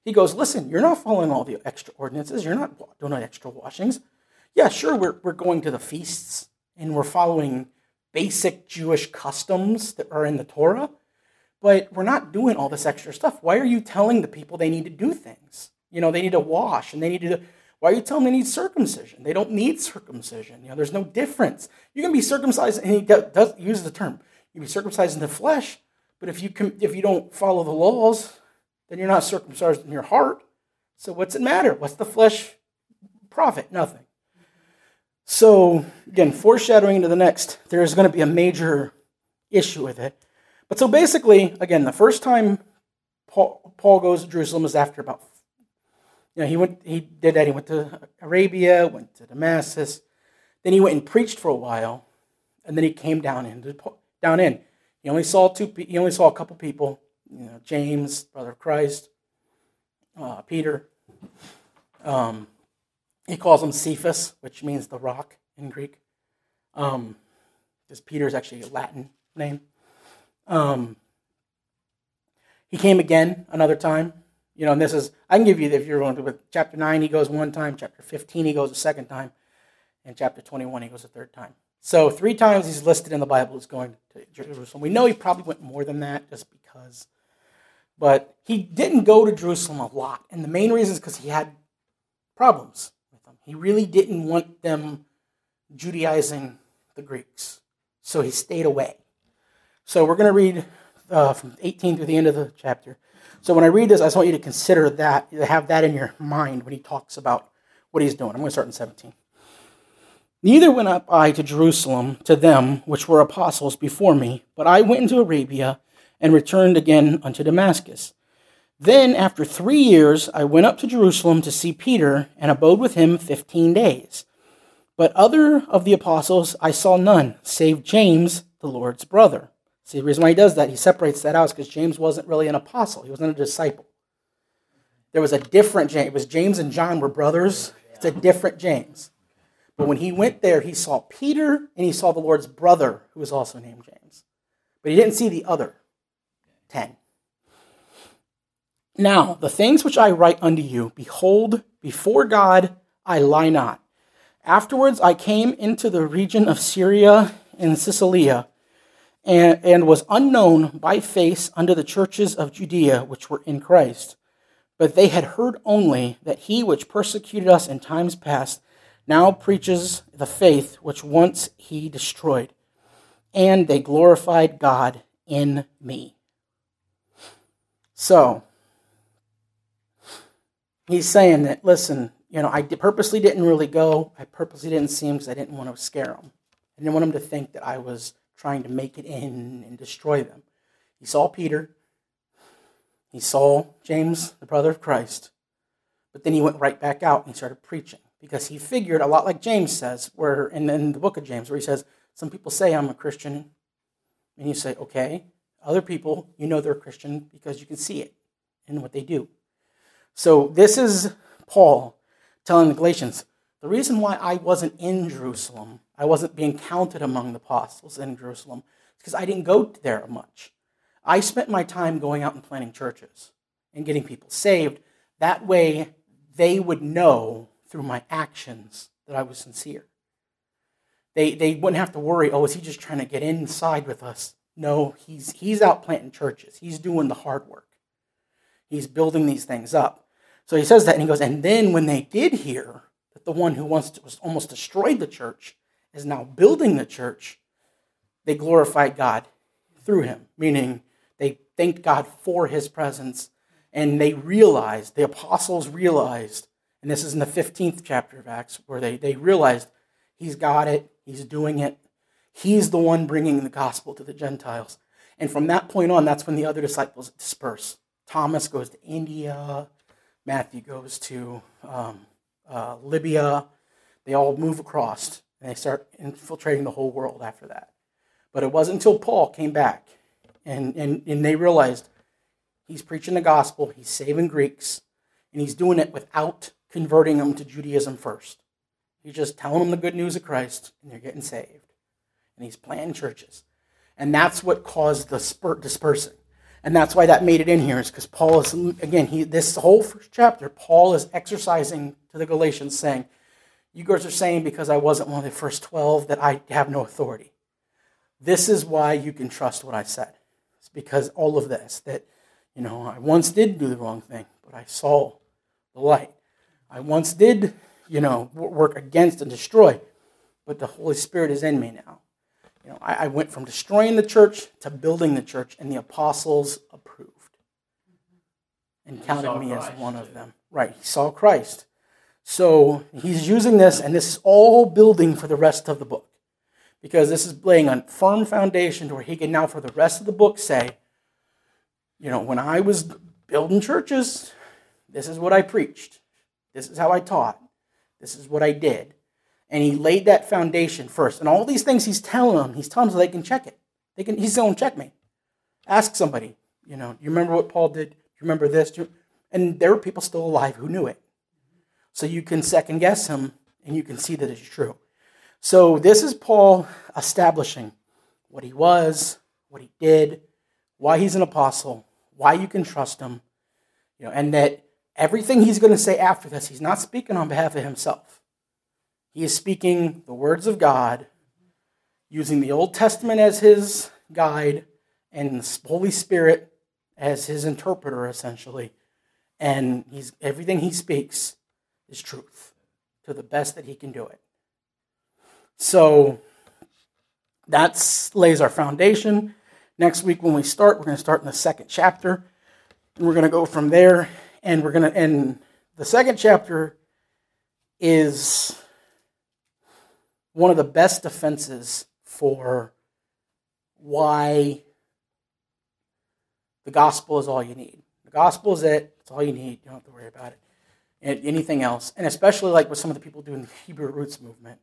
He goes, Listen, you're not following all the extra ordinances. You're not doing extra washings. Yeah, sure, we're, we're going to the feasts and we're following basic Jewish customs that are in the Torah, but we're not doing all this extra stuff. Why are you telling the people they need to do things? You know, they need to wash and they need to. Why are you telling them they need circumcision? They don't need circumcision. You know, there's no difference. You can be circumcised, and he does use the term. You can be circumcised in the flesh, but if you can, if you don't follow the laws, then you're not circumcised in your heart. So what's it matter? What's the flesh profit? Nothing. So again, foreshadowing into the next, there is going to be a major issue with it. But so basically, again, the first time Paul, Paul goes to Jerusalem is after about, you know, he went, he did that. He went to Arabia, went to Damascus, then he went and preached for a while, and then he came down into down in. He only saw two. He only saw a couple people. You know, James, brother of Christ, uh, Peter. Um, he calls him Cephas, which means the rock in Greek. Um, because Peter is actually a Latin name. Um, he came again another time. You know, and this is, I can give you, if you're going to, with chapter 9, he goes one time. Chapter 15, he goes a second time. And chapter 21, he goes a third time. So three times he's listed in the Bible as going to Jerusalem. We know he probably went more than that just because. But he didn't go to Jerusalem a lot. And the main reason is because he had problems. He really didn't want them Judaizing the Greeks. So he stayed away. So we're going to read uh, from 18 to the end of the chapter. So when I read this, I just want you to consider that, to have that in your mind when he talks about what he's doing. I'm going to start in 17. Neither went up I to Jerusalem to them which were apostles before me, but I went into Arabia and returned again unto Damascus. Then, after three years, I went up to Jerusalem to see Peter and abode with him fifteen days. But other of the apostles I saw none, save James, the Lord's brother. See, the reason why he does that, he separates that out, because James wasn't really an apostle, he wasn't a disciple. There was a different James. It was James and John were brothers. It's a different James. But when he went there, he saw Peter and he saw the Lord's brother, who was also named James. But he didn't see the other ten. Now, the things which I write unto you, behold, before God I lie not. Afterwards I came into the region of Syria and Cilicia, and, and was unknown by face unto the churches of Judea which were in Christ. But they had heard only that he which persecuted us in times past now preaches the faith which once he destroyed, and they glorified God in me. So, he's saying that, listen, you know, I purposely didn't really go. I purposely didn't see him because I didn't want to scare them. I didn't want them to think that I was trying to make it in and destroy them. He saw Peter. He saw James, the brother of Christ. But then he went right back out and he started preaching because he figured a lot like James says, where in, in the book of James, where he says, Some people say I'm a Christian, and you say, Okay. Other people, you know they're a Christian because you can see it in what they do. So this is Paul telling the Galatians the reason why I wasn't in Jerusalem, I wasn't being counted among the apostles in Jerusalem, is because I didn't go there much. I spent my time going out and planting churches and getting people saved. That way, they would know through my actions that I was sincere. They, they wouldn't have to worry, oh, is he just trying to get inside with us? No, he's, he's out planting churches. He's doing the hard work. He's building these things up. So he says that, and he goes, and then when they did hear that the one who once was almost destroyed the church is now building the church, they glorified God through him, meaning they thanked God for his presence, and they realized, the apostles realized and this is in the 15th chapter of Acts, where they, they realized he's got it, he's doing it, he's the one bringing the gospel to the Gentiles. And from that point on, that's when the other disciples disperse. Thomas goes to India, Matthew goes to um, uh, Libya. They all move across and they start infiltrating the whole world after that. But it wasn't until Paul came back and, and, and they realized He's preaching the gospel, he's saving Greeks, and he's doing it without converting them to Judaism first. He's just telling them the good news of Christ, and they're getting saved. And he's planting churches. And that's what caused the dispersing. And that's why that made it in here, is because Paul is, again, he, this whole first chapter, Paul is exercising to the Galatians, saying, You guys are saying because I wasn't one of the first 12 that I have no authority. This is why you can trust what I said. It's because all of this, that, you know, I once did do the wrong thing, but I saw the light. I once did, you know, work against and destroy, but the Holy Spirit is in me now. You know, I, I went from destroying the church to building the church, and the apostles approved and counted me as one of them. Right, he saw Christ. So he's using this, and this is all building for the rest of the book. Because this is laying a firm foundation to where he can now, for the rest of the book, say, you know, when I was building churches, this is what I preached. This is how I taught. This is what I did. And he laid that foundation first. And all these things he's telling them, he's telling them so they can check it. They can, he's saying, check me. Ask somebody, you know, you remember what Paul did? Do you remember this? You-" And there were people still alive who knew it. So you can second guess him and you can see that it's true. So this is Paul establishing what he was, what he did, why he's an apostle, why you can trust him, you know, and that everything he's going to say after this, he's not speaking on behalf of himself. He is speaking the words of God, using the Old Testament as his guide and the Holy Spirit as his interpreter, essentially. And he's everything he speaks is truth to the best that he can do it. So that lays our foundation. Next week, when we start, we're going to start in the second chapter, and we're going to go from there. And we're going to, and the second chapter is one of the best defenses for why the gospel is all you need. The gospel is it. It's all you need. You don't have to worry about it. And anything else. And especially like with some of the people doing the Hebrew roots movement,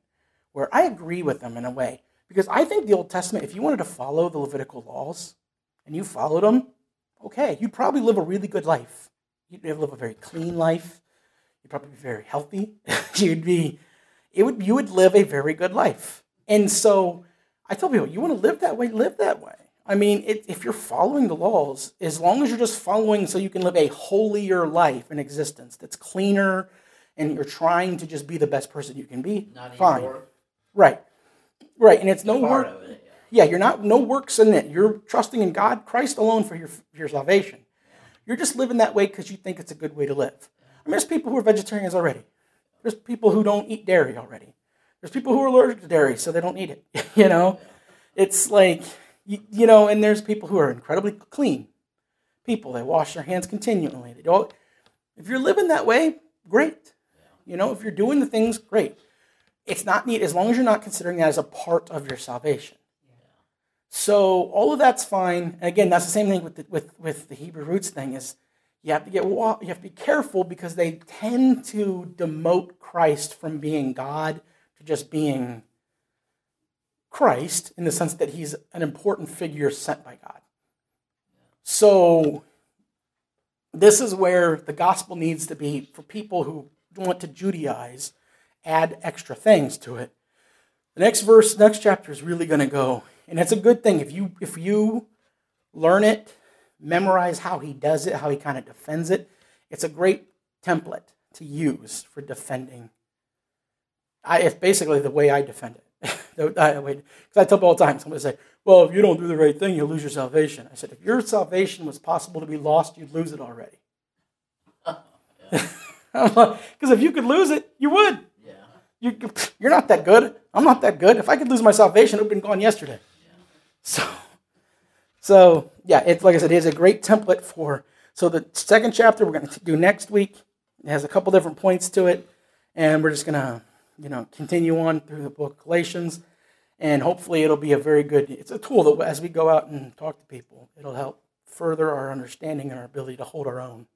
where I agree with them in a way. Because I think the Old Testament, if you wanted to follow the Levitical laws and you followed them, okay, you'd probably live a really good life. You'd live a very clean life. You'd probably be very healthy. You'd be, it would, you would live a very good life. And so I tell people, you want to live that way, live that way. I mean, it, if you're following the laws, as long as you're just following so you can live a holier life in existence that's cleaner and you're trying to just be the best person you can be, Not fine. Right. Right. And it's no work. it. Yeah. Yeah, you're not no works in it. You're trusting in God, Christ alone for your for your salvation. You're just living that way because you think it's a good way to live. I mean, there's people who are vegetarians already. There's people who don't eat dairy already. There's people who are allergic to dairy, so they don't eat it. you know, it's like you, you know, and there's people who are incredibly clean. People they wash their hands continually. They don't. If you're living that way, great. You know, if you're doing the things, great. It's not neat as long as you're not considering that as a part of your salvation. So all of that's fine. And again, that's the same thing with the, with with the Hebrew roots thing. Is you have to get you have to be careful because they tend to demote Christ from being God to just being Christ in the sense that he's an important figure sent by God. So this is where the gospel needs to be for people who want to Judaize, add extra things to it. The next verse, next chapter is really going to go, and it's a good thing if you if you learn it, memorize how he does it, how he kind of defends it. It's a great template to use for defending. I, it's basically the way I defend it. Because I tell people all the time, somebody say, "Well, if you don't do the right thing, you'll lose your salvation." I said, "If your salvation was possible to be lost, you'd lose it already." Because if you could lose it, you would. Yeah. You, you're not that good. I'm not that good. If I could lose my salvation, it would have been gone yesterday. Yeah. So, so yeah, it's like I said, it is a great template for. So the second chapter we're going to do next week. It has a couple different points to it, and we're just going to, you know, continue on through the book Galatians, and hopefully it'll be a very good. It's a tool that as we go out and talk to people, it'll help further our understanding and our ability to hold our own.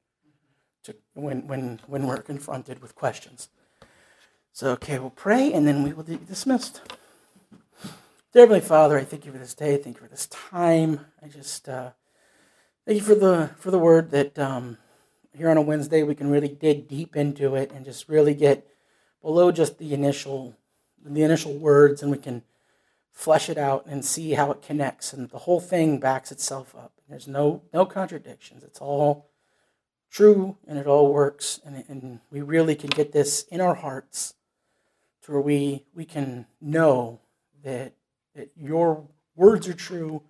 To when when when we're confronted with questions. So, okay, we'll pray and then we will be dismissed. Dear Heavenly Father, I thank you for this day. Thank you for this time. I just uh, Thank you for the for the word that um, here on a Wednesday we can really dig deep into it and just really get below just the initial the initial words and we can flesh it out and see how it connects and the whole thing backs itself up. There's no no contradictions. It's all true and it all works and, and we really can get this in our hearts to where we we can know that that your words are true,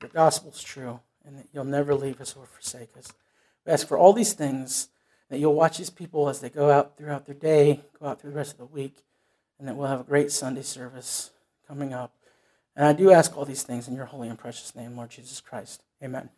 the gospel's true, and that you'll never leave us or forsake us. We ask for all these things, that you'll watch these people as they go out throughout their day, go out through the rest of the week, and that we'll have a great Sunday service coming up. And I do ask all these things in your holy and precious name, Lord Jesus Christ. Amen.